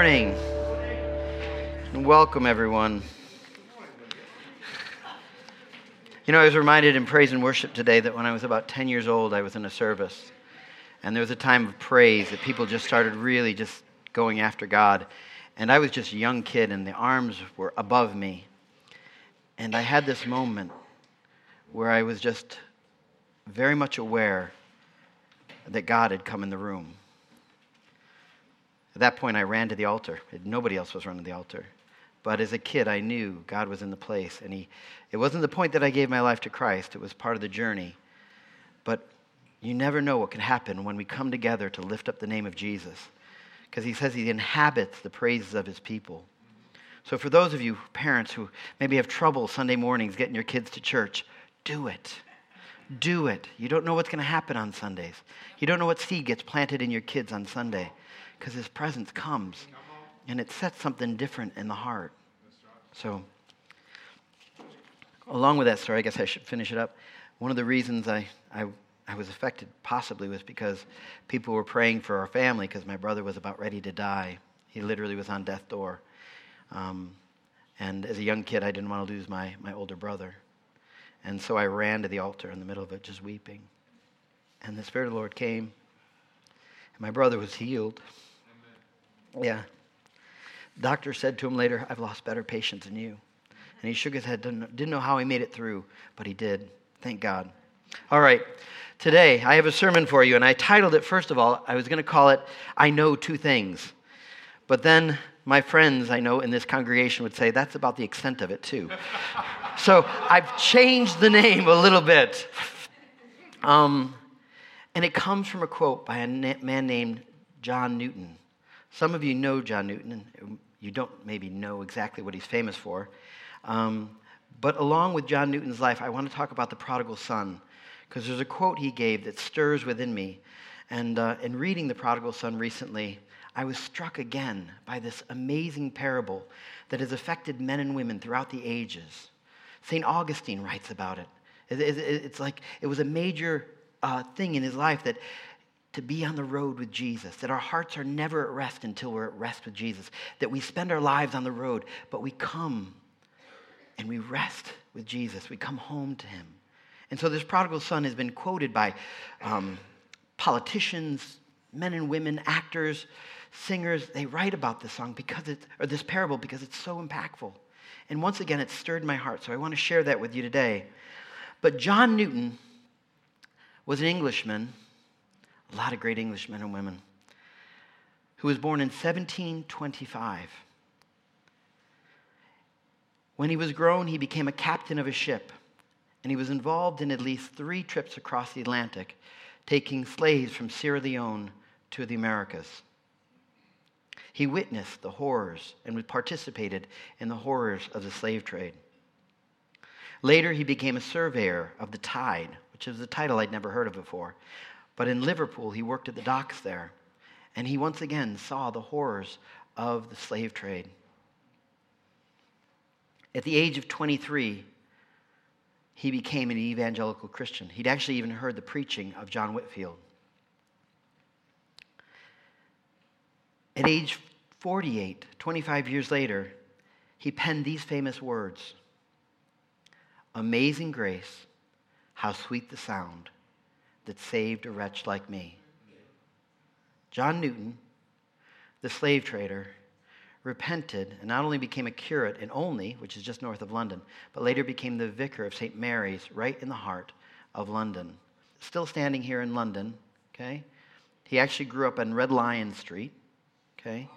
morning. And welcome, everyone. You know, I was reminded in praise and worship today that when I was about 10 years old, I was in a service. And there was a time of praise that people just started really just going after God. And I was just a young kid, and the arms were above me. And I had this moment where I was just very much aware that God had come in the room. At that point, I ran to the altar. Nobody else was running the altar. But as a kid, I knew God was in the place. And he, it wasn't the point that I gave my life to Christ, it was part of the journey. But you never know what can happen when we come together to lift up the name of Jesus. Because he says he inhabits the praises of his people. So, for those of you parents who maybe have trouble Sunday mornings getting your kids to church, do it. Do it. You don't know what's going to happen on Sundays. You don't know what seed gets planted in your kids on Sunday because his presence comes and it sets something different in the heart. So, along with that story, I guess I should finish it up. One of the reasons I, I I was affected possibly was because people were praying for our family because my brother was about ready to die. He literally was on death door. Um, and as a young kid, I didn't want to lose my, my older brother. And so I ran to the altar in the middle of it, just weeping. And the Spirit of the Lord came, and my brother was healed. Yeah. Doctor said to him later, I've lost better patients than you. And he shook his head, didn't, didn't know how he made it through, but he did. Thank God. All right. Today, I have a sermon for you, and I titled it, first of all, I was going to call it, I Know Two Things. But then my friends I know in this congregation would say, that's about the extent of it, too. so I've changed the name a little bit. Um, and it comes from a quote by a man named John Newton. Some of you know John Newton, you don't maybe know exactly what he's famous for. Um, but along with John Newton's life, I want to talk about the prodigal son because there's a quote he gave that stirs within me. And uh, in reading The Prodigal Son recently, I was struck again by this amazing parable that has affected men and women throughout the ages. St. Augustine writes about it. It's like it was a major uh, thing in his life that to be on the road with Jesus, that our hearts are never at rest until we're at rest with Jesus, that we spend our lives on the road, but we come and we rest with Jesus. We come home to him. And so this prodigal son has been quoted by um, politicians, men and women, actors, singers. They write about this song because it's, or this parable because it's so impactful. And once again, it stirred my heart. So I want to share that with you today. But John Newton was an Englishman, a lot of great English men and women, who was born in 1725. When he was grown, he became a captain of a ship and he was involved in at least three trips across the Atlantic, taking slaves from Sierra Leone to the Americas. He witnessed the horrors and participated in the horrors of the slave trade. Later, he became a surveyor of the tide, which is a title I'd never heard of before. But in Liverpool, he worked at the docks there, and he once again saw the horrors of the slave trade. At the age of 23, he became an evangelical Christian. He'd actually even heard the preaching of John Whitfield. At age 48, 25 years later, he penned these famous words Amazing grace, how sweet the sound that saved a wretch like me. John Newton, the slave trader, repented and not only became a curate in Olney, which is just north of London, but later became the vicar of St. Mary's right in the heart of London. Still standing here in London, okay? He actually grew up on Red Lion Street, okay?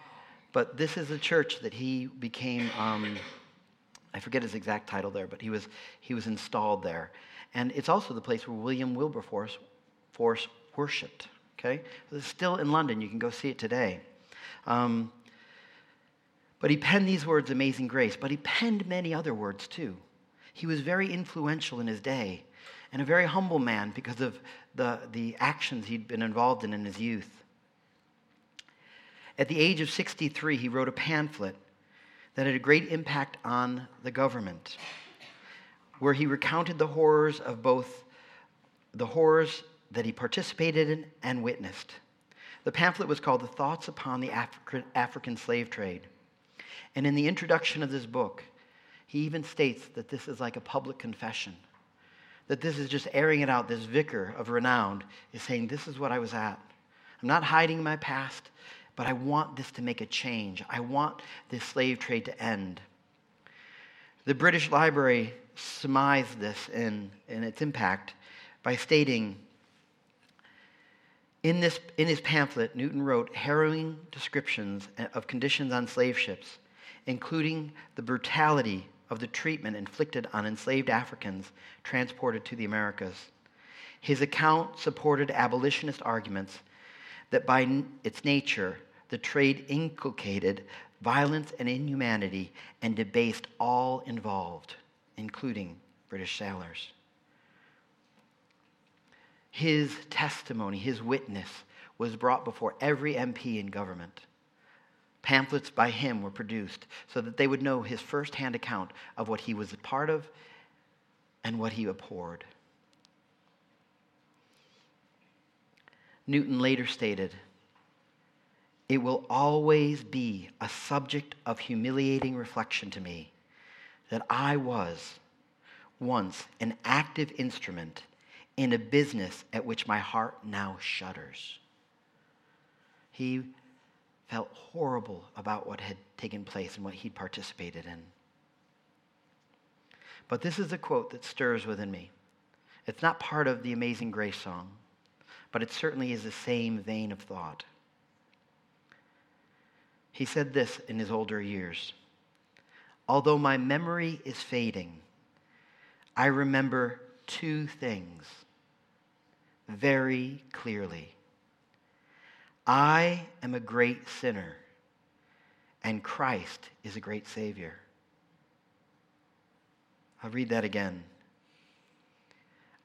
But this is a church that he became, um, I forget his exact title there, but he was, he was installed there. And it's also the place where William Wilberforce Force worshipped, Okay? It's still in London. You can go see it today. Um, but he penned these words, Amazing Grace, but he penned many other words too. He was very influential in his day and a very humble man because of the, the actions he'd been involved in in his youth. At the age of 63, he wrote a pamphlet that had a great impact on the government, where he recounted the horrors of both the horrors that he participated in and witnessed. The pamphlet was called The Thoughts Upon the African, African Slave Trade. And in the introduction of this book, he even states that this is like a public confession, that this is just airing it out. This vicar of renown is saying, This is what I was at. I'm not hiding my past, but I want this to make a change. I want this slave trade to end. The British Library surmised this in, in its impact by stating in, this, in his pamphlet, Newton wrote harrowing descriptions of conditions on slave ships, including the brutality of the treatment inflicted on enslaved Africans transported to the Americas. His account supported abolitionist arguments that by its nature, the trade inculcated violence and inhumanity and debased all involved, including British sailors his testimony, his witness, was brought before every MP in government. Pamphlets by him were produced so that they would know his firsthand account of what he was a part of and what he abhorred. Newton later stated, It will always be a subject of humiliating reflection to me that I was once an active instrument in a business at which my heart now shudders. He felt horrible about what had taken place and what he'd participated in. But this is a quote that stirs within me. It's not part of the Amazing Grace song, but it certainly is the same vein of thought. He said this in his older years Although my memory is fading, I remember two things very clearly. I am a great sinner, and Christ is a great Savior. I'll read that again.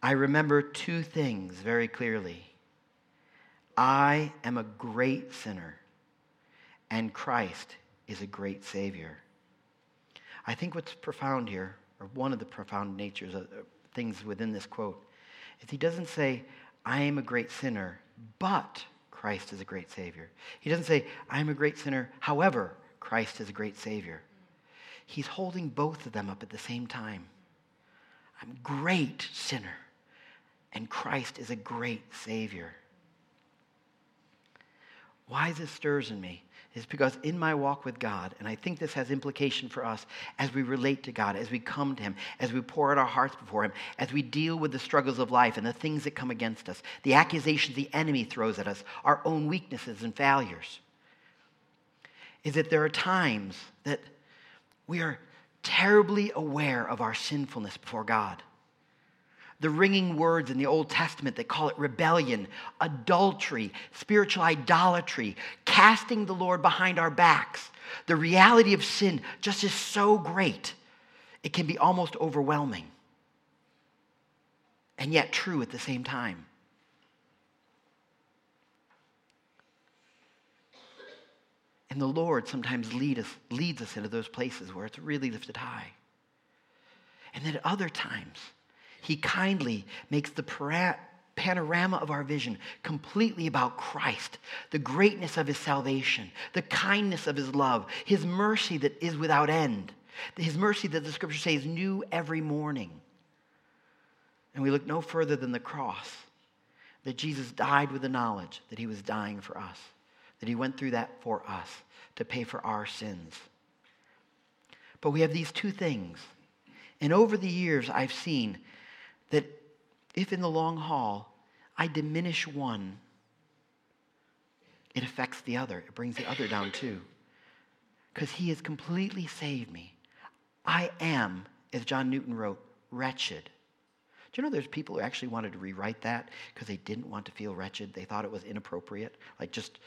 I remember two things very clearly. I am a great sinner, and Christ is a great Savior. I think what's profound here, or one of the profound natures of things within this quote, is he doesn't say, I am a great sinner, but Christ is a great Savior. He doesn't say, I am a great sinner, however, Christ is a great Savior. He's holding both of them up at the same time. I'm a great sinner, and Christ is a great Savior. Why this stirs in me is because in my walk with God, and I think this has implication for us as we relate to God, as we come to Him, as we pour out our hearts before Him, as we deal with the struggles of life and the things that come against us, the accusations the enemy throws at us, our own weaknesses and failures, is that there are times that we are terribly aware of our sinfulness before God the ringing words in the Old Testament. They call it rebellion, adultery, spiritual idolatry, casting the Lord behind our backs. The reality of sin just is so great, it can be almost overwhelming, and yet true at the same time. And the Lord sometimes lead us, leads us into those places where it's really lifted high. And then at other times, he kindly makes the panorama of our vision completely about Christ, the greatness of his salvation, the kindness of his love, his mercy that is without end, his mercy that the scripture says new every morning. And we look no further than the cross, that Jesus died with the knowledge that he was dying for us, that he went through that for us to pay for our sins. But we have these two things. And over the years, I've seen if in the long haul I diminish one, it affects the other. It brings the other down too. Because he has completely saved me. I am, as John Newton wrote, wretched. Do you know there's people who actually wanted to rewrite that because they didn't want to feel wretched? They thought it was inappropriate. Like just,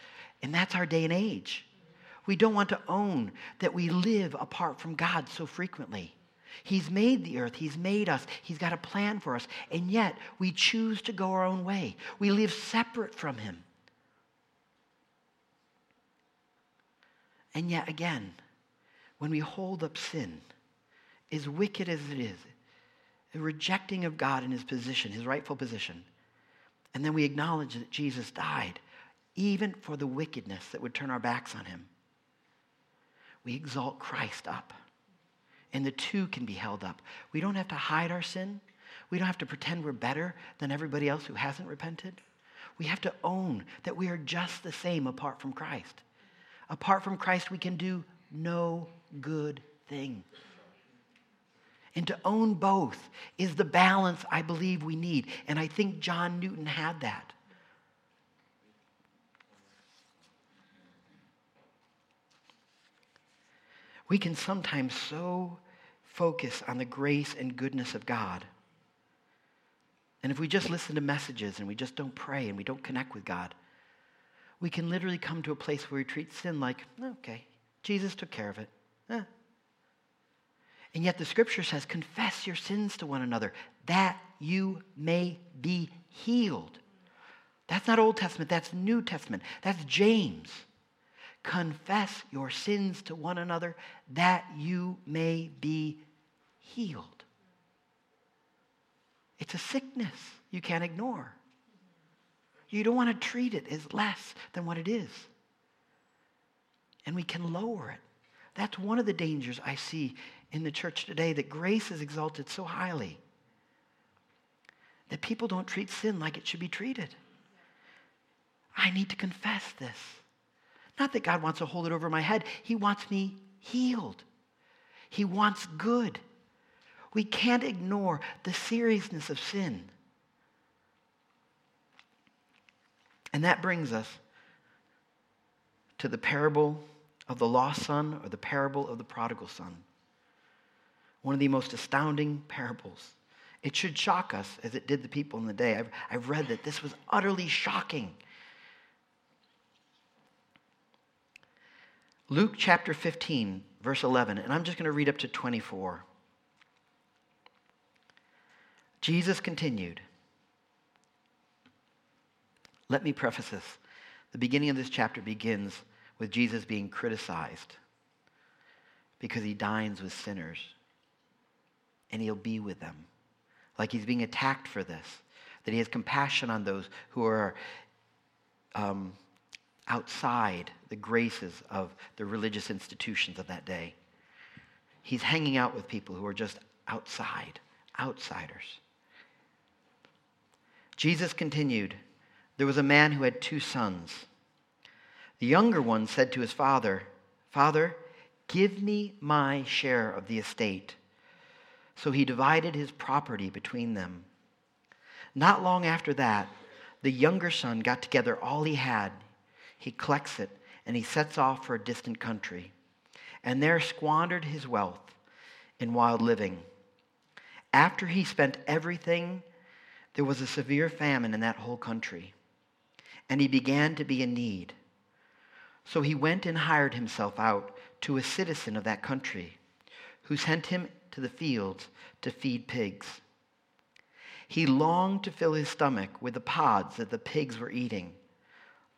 and that's our day and age. We don't want to own that we live apart from God so frequently. He's made the earth, He's made us, He's got a plan for us, and yet we choose to go our own way. We live separate from Him. And yet again, when we hold up sin, as wicked as it is, a rejecting of God in his position, his rightful position, and then we acknowledge that Jesus died even for the wickedness that would turn our backs on him, we exalt Christ up. And the two can be held up. We don't have to hide our sin. We don't have to pretend we're better than everybody else who hasn't repented. We have to own that we are just the same apart from Christ. Apart from Christ, we can do no good thing. And to own both is the balance I believe we need. And I think John Newton had that. We can sometimes so focus on the grace and goodness of God. And if we just listen to messages and we just don't pray and we don't connect with God, we can literally come to a place where we treat sin like, okay, Jesus took care of it. Eh. And yet the scripture says, confess your sins to one another that you may be healed. That's not Old Testament, that's New Testament. That's James. Confess your sins to one another that you may be healed. It's a sickness you can't ignore. You don't want to treat it as less than what it is. And we can lower it. That's one of the dangers I see in the church today that grace is exalted so highly that people don't treat sin like it should be treated. I need to confess this. Not that God wants to hold it over my head, He wants me healed. He wants good. We can't ignore the seriousness of sin. And that brings us to the parable of the lost son or the parable of the prodigal son. One of the most astounding parables. It should shock us as it did the people in the day. I've, I've read that this was utterly shocking. Luke chapter 15, verse 11, and I'm just going to read up to 24. Jesus continued. Let me preface this. The beginning of this chapter begins with Jesus being criticized because he dines with sinners and he'll be with them. Like he's being attacked for this, that he has compassion on those who are um, outside the graces of the religious institutions of that day. He's hanging out with people who are just outside, outsiders. Jesus continued there was a man who had two sons. The younger one said to his father, Father, give me my share of the estate. So he divided his property between them. Not long after that, the younger son got together all he had. He collects it and he sets off for a distant country, and there squandered his wealth in wild living. After he spent everything, there was a severe famine in that whole country and he began to be in need. So he went and hired himself out to a citizen of that country, who sent him to the fields to feed pigs. He longed to fill his stomach with the pods that the pigs were eating,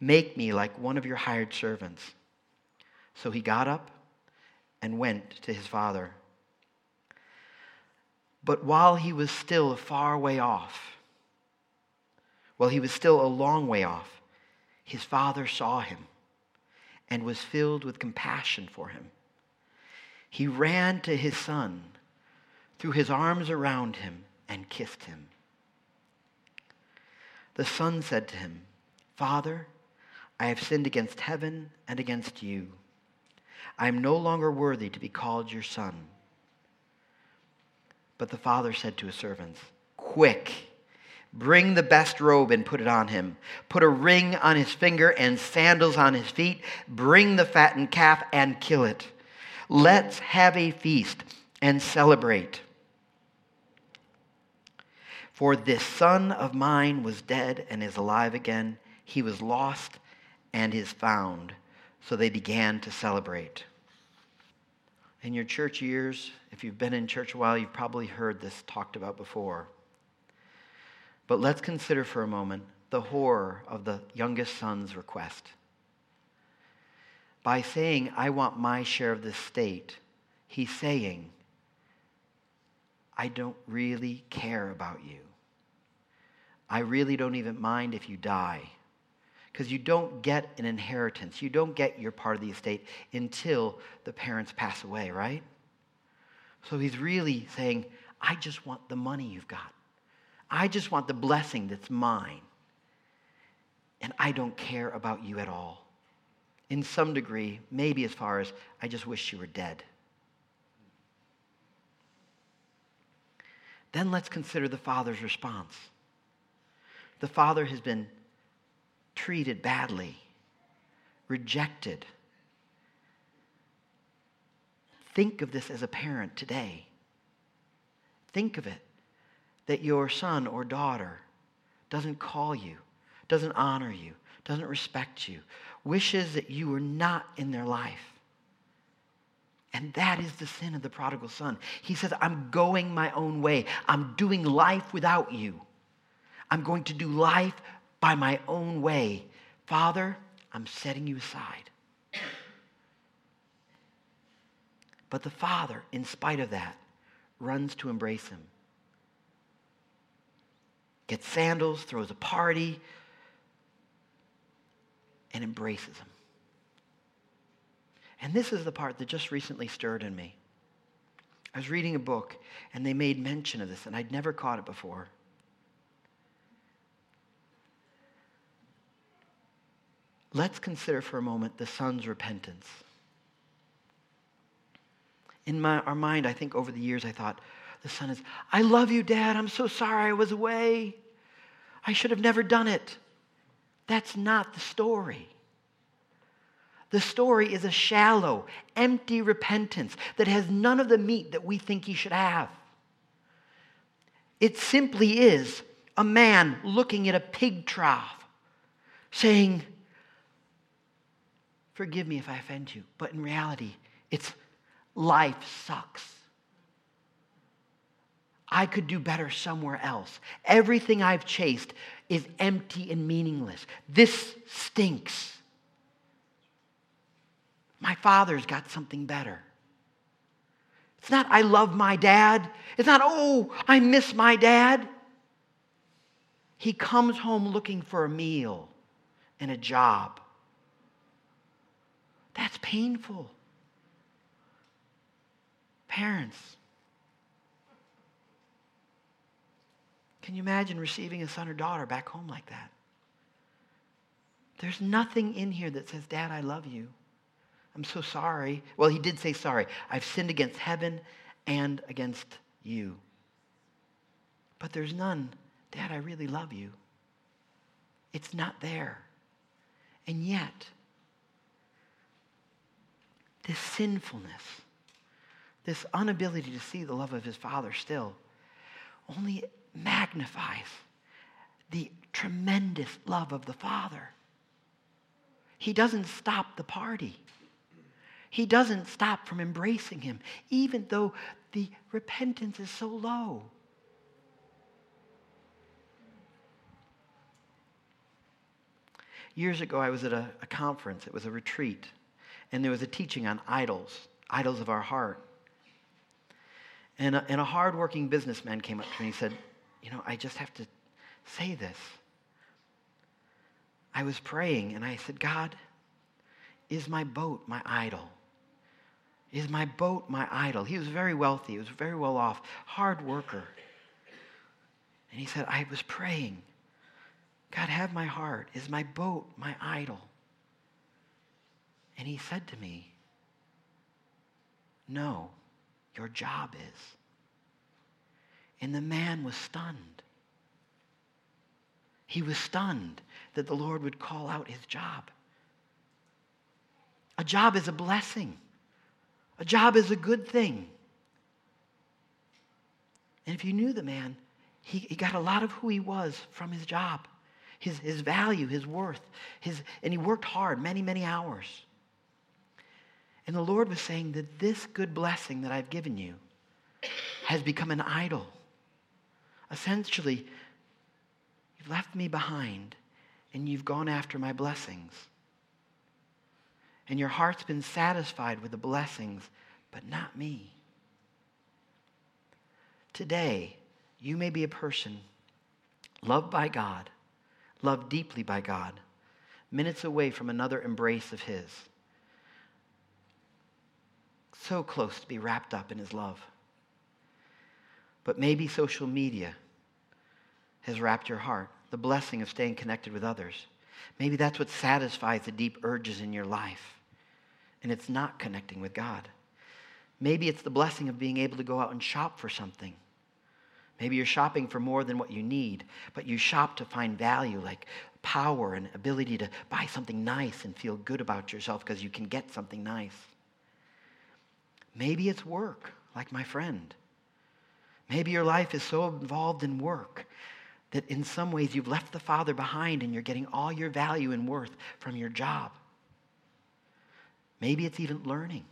Make me like one of your hired servants. So he got up and went to his father. But while he was still a far way off, while he was still a long way off, his father saw him and was filled with compassion for him. He ran to his son, threw his arms around him, and kissed him. The son said to him, Father, I have sinned against heaven and against you. I am no longer worthy to be called your son. But the father said to his servants, Quick, bring the best robe and put it on him. Put a ring on his finger and sandals on his feet. Bring the fattened calf and kill it. Let's have a feast and celebrate. For this son of mine was dead and is alive again. He was lost and is found. So they began to celebrate. In your church years, if you've been in church a while, you've probably heard this talked about before. But let's consider for a moment the horror of the youngest son's request. By saying, I want my share of this state, he's saying, I don't really care about you. I really don't even mind if you die. Because you don't get an inheritance. You don't get your part of the estate until the parents pass away, right? So he's really saying, I just want the money you've got. I just want the blessing that's mine. And I don't care about you at all. In some degree, maybe as far as I just wish you were dead. Then let's consider the father's response. The father has been treated badly, rejected. Think of this as a parent today. Think of it that your son or daughter doesn't call you, doesn't honor you, doesn't respect you, wishes that you were not in their life. And that is the sin of the prodigal son. He says, I'm going my own way. I'm doing life without you. I'm going to do life by my own way. Father, I'm setting you aside. But the father, in spite of that, runs to embrace him. Gets sandals, throws a party, and embraces him. And this is the part that just recently stirred in me. I was reading a book, and they made mention of this, and I'd never caught it before. Let's consider for a moment the son's repentance. In my, our mind, I think over the years, I thought, the son is, I love you, Dad. I'm so sorry I was away. I should have never done it. That's not the story. The story is a shallow, empty repentance that has none of the meat that we think he should have. It simply is a man looking at a pig trough saying, Forgive me if I offend you. But in reality, it's life sucks. I could do better somewhere else. Everything I've chased is empty and meaningless. This stinks. My father's got something better. It's not, I love my dad. It's not, oh, I miss my dad. He comes home looking for a meal and a job. Painful. Parents, can you imagine receiving a son or daughter back home like that? There's nothing in here that says, Dad, I love you. I'm so sorry. Well, he did say sorry. I've sinned against heaven and against you. But there's none, Dad, I really love you. It's not there. And yet, this sinfulness, this inability to see the love of his Father still, only magnifies the tremendous love of the Father. He doesn't stop the party. He doesn't stop from embracing him, even though the repentance is so low. Years ago, I was at a, a conference, it was a retreat and there was a teaching on idols, idols of our heart. And a, and a hardworking businessman came up to me and he said, You know, I just have to say this. I was praying and I said, God, is my boat my idol? Is my boat my idol? He was very wealthy, he was very well off, hard worker. And he said, I was praying. God, have my heart. Is my boat my idol? And he said to me, No, your job is. And the man was stunned. He was stunned that the Lord would call out his job. A job is a blessing, a job is a good thing. And if you knew the man, he, he got a lot of who he was from his job, his, his value, his worth, his, and he worked hard, many, many hours. And the Lord was saying that this good blessing that I've given you has become an idol. Essentially, you've left me behind and you've gone after my blessings. And your heart's been satisfied with the blessings, but not me. Today, you may be a person loved by God, loved deeply by God, minutes away from another embrace of His. So close to be wrapped up in His love. But maybe social media has wrapped your heart, the blessing of staying connected with others. Maybe that's what satisfies the deep urges in your life, and it's not connecting with God. Maybe it's the blessing of being able to go out and shop for something Maybe you're shopping for more than what you need, but you shop to find value like power and ability to buy something nice and feel good about yourself because you can get something nice. Maybe it's work, like my friend. Maybe your life is so involved in work that in some ways you've left the Father behind and you're getting all your value and worth from your job. Maybe it's even learning.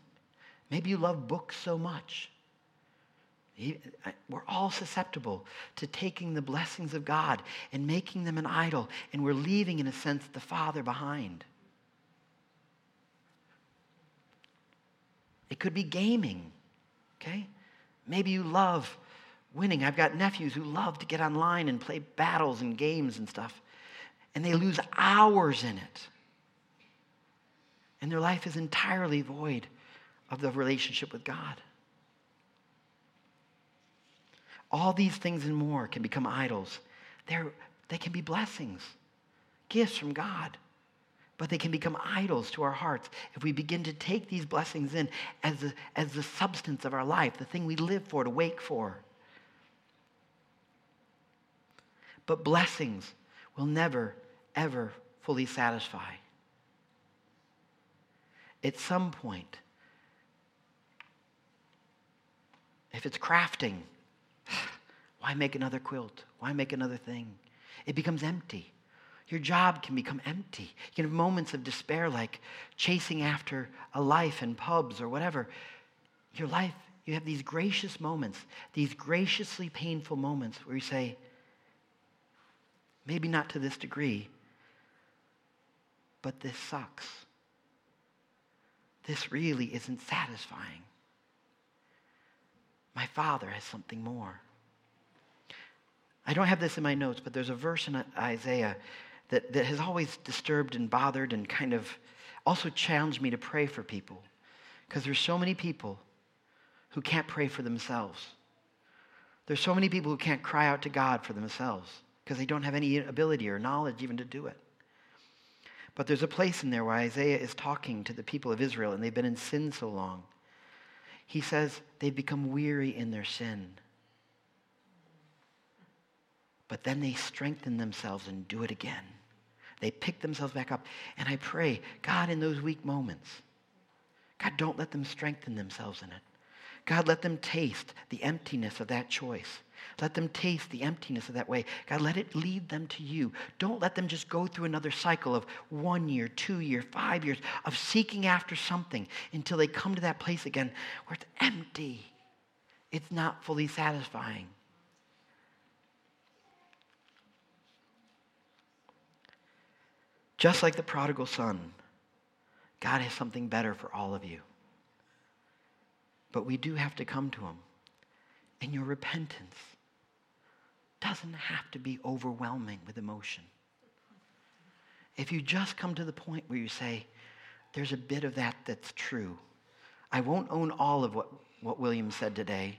Maybe you love books so much we're all susceptible to taking the blessings of God and making them an idol, and we're leaving, in a sense, the Father behind. It could be gaming, okay? Maybe you love winning. I've got nephews who love to get online and play battles and games and stuff, and they lose hours in it. And their life is entirely void of the relationship with God. All these things and more can become idols. They're, they can be blessings, gifts from God, but they can become idols to our hearts if we begin to take these blessings in as the, as the substance of our life, the thing we live for, to wake for. But blessings will never, ever fully satisfy. At some point, if it's crafting, why make another quilt? Why make another thing? It becomes empty. Your job can become empty. You can have moments of despair, like chasing after a life in pubs or whatever. Your life, you have these gracious moments, these graciously painful moments where you say, maybe not to this degree, but this sucks. This really isn't satisfying. My Father has something more. I don't have this in my notes, but there's a verse in Isaiah that, that has always disturbed and bothered and kind of also challenged me to pray for people. Because there's so many people who can't pray for themselves. There's so many people who can't cry out to God for themselves because they don't have any ability or knowledge even to do it. But there's a place in there where Isaiah is talking to the people of Israel and they've been in sin so long he says they've become weary in their sin. But then they strengthen themselves and do it again. They pick themselves back up. And I pray, God, in those weak moments, God, don't let them strengthen themselves in it. God, let them taste the emptiness of that choice. Let them taste the emptiness of that way. God, let it lead them to you. Don't let them just go through another cycle of one year, two year, five years of seeking after something until they come to that place again where it's empty. It's not fully satisfying. Just like the prodigal son, God has something better for all of you. But we do have to come to him. And your repentance doesn't have to be overwhelming with emotion. If you just come to the point where you say, there's a bit of that that's true. I won't own all of what, what William said today.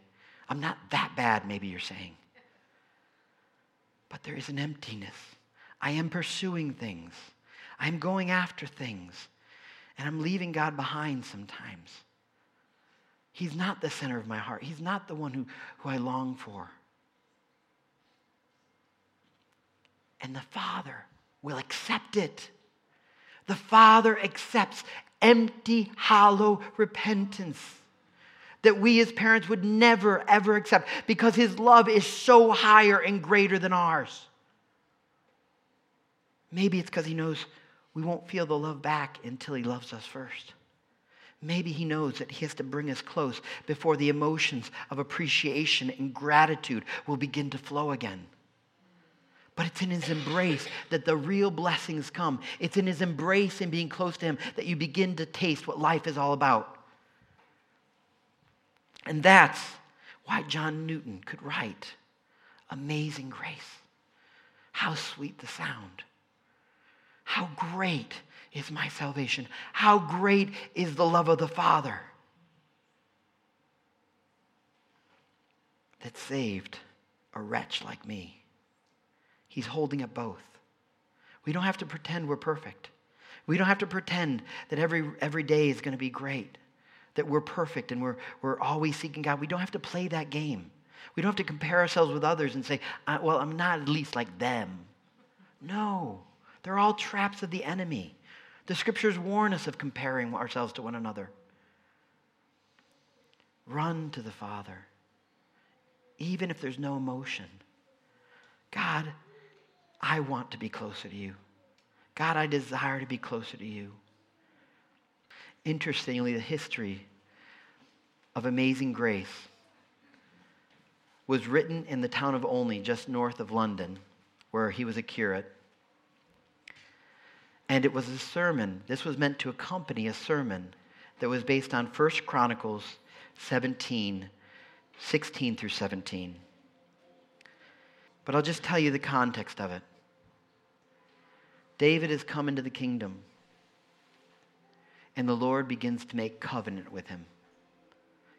I'm not that bad, maybe you're saying. But there is an emptiness. I am pursuing things. I'm going after things. And I'm leaving God behind sometimes. He's not the center of my heart. He's not the one who, who I long for. And the Father will accept it. The Father accepts empty, hollow repentance that we as parents would never, ever accept because His love is so higher and greater than ours. Maybe it's because He knows we won't feel the love back until He loves us first. Maybe He knows that He has to bring us close before the emotions of appreciation and gratitude will begin to flow again. But it's in his embrace that the real blessings come. It's in his embrace and being close to him that you begin to taste what life is all about. And that's why John Newton could write Amazing Grace. How sweet the sound. How great is my salvation. How great is the love of the Father that saved a wretch like me. He's holding up both. We don't have to pretend we're perfect. We don't have to pretend that every, every day is going to be great, that we're perfect and we're, we're always seeking God. We don't have to play that game. We don't have to compare ourselves with others and say, well, I'm not at least like them. No, they're all traps of the enemy. The scriptures warn us of comparing ourselves to one another. Run to the Father, even if there's no emotion. God, I want to be closer to you. God, I desire to be closer to you. Interestingly, the history of Amazing Grace was written in the town of Olney, just north of London, where he was a curate. And it was a sermon. This was meant to accompany a sermon that was based on 1 Chronicles 17, 16 through 17. But I'll just tell you the context of it. David has come into the kingdom, and the Lord begins to make covenant with him.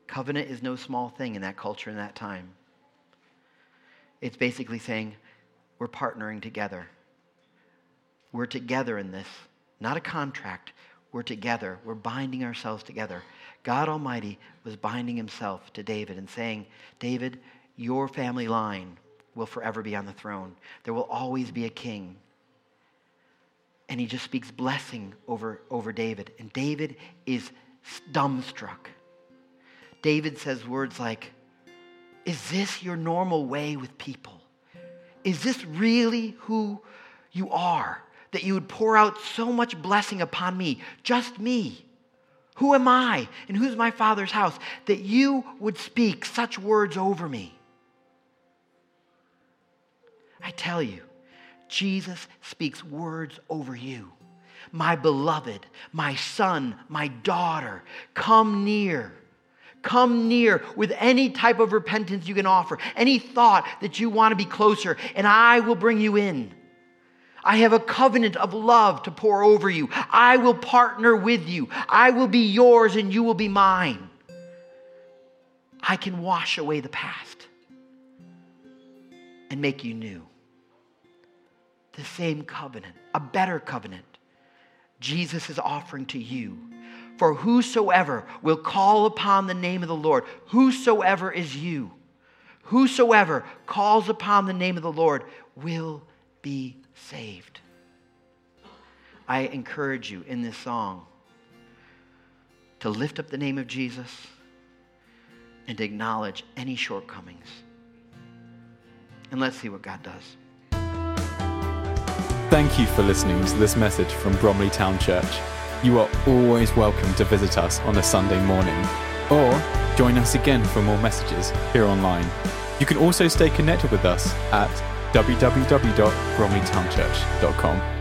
Covenant is no small thing in that culture in that time. It's basically saying, we're partnering together. We're together in this, not a contract. We're together. We're binding ourselves together. God Almighty was binding himself to David and saying, David, your family line will forever be on the throne. There will always be a king and he just speaks blessing over, over David. And David is dumbstruck. David says words like, Is this your normal way with people? Is this really who you are? That you would pour out so much blessing upon me, just me? Who am I and who's my father's house? That you would speak such words over me. I tell you, Jesus speaks words over you. My beloved, my son, my daughter, come near. Come near with any type of repentance you can offer, any thought that you want to be closer, and I will bring you in. I have a covenant of love to pour over you. I will partner with you. I will be yours and you will be mine. I can wash away the past and make you new the same covenant, a better covenant, Jesus is offering to you. For whosoever will call upon the name of the Lord, whosoever is you, whosoever calls upon the name of the Lord will be saved. I encourage you in this song to lift up the name of Jesus and to acknowledge any shortcomings. And let's see what God does. Thank you for listening to this message from Bromley Town Church. You are always welcome to visit us on a Sunday morning or join us again for more messages here online. You can also stay connected with us at www.bromleytownchurch.com.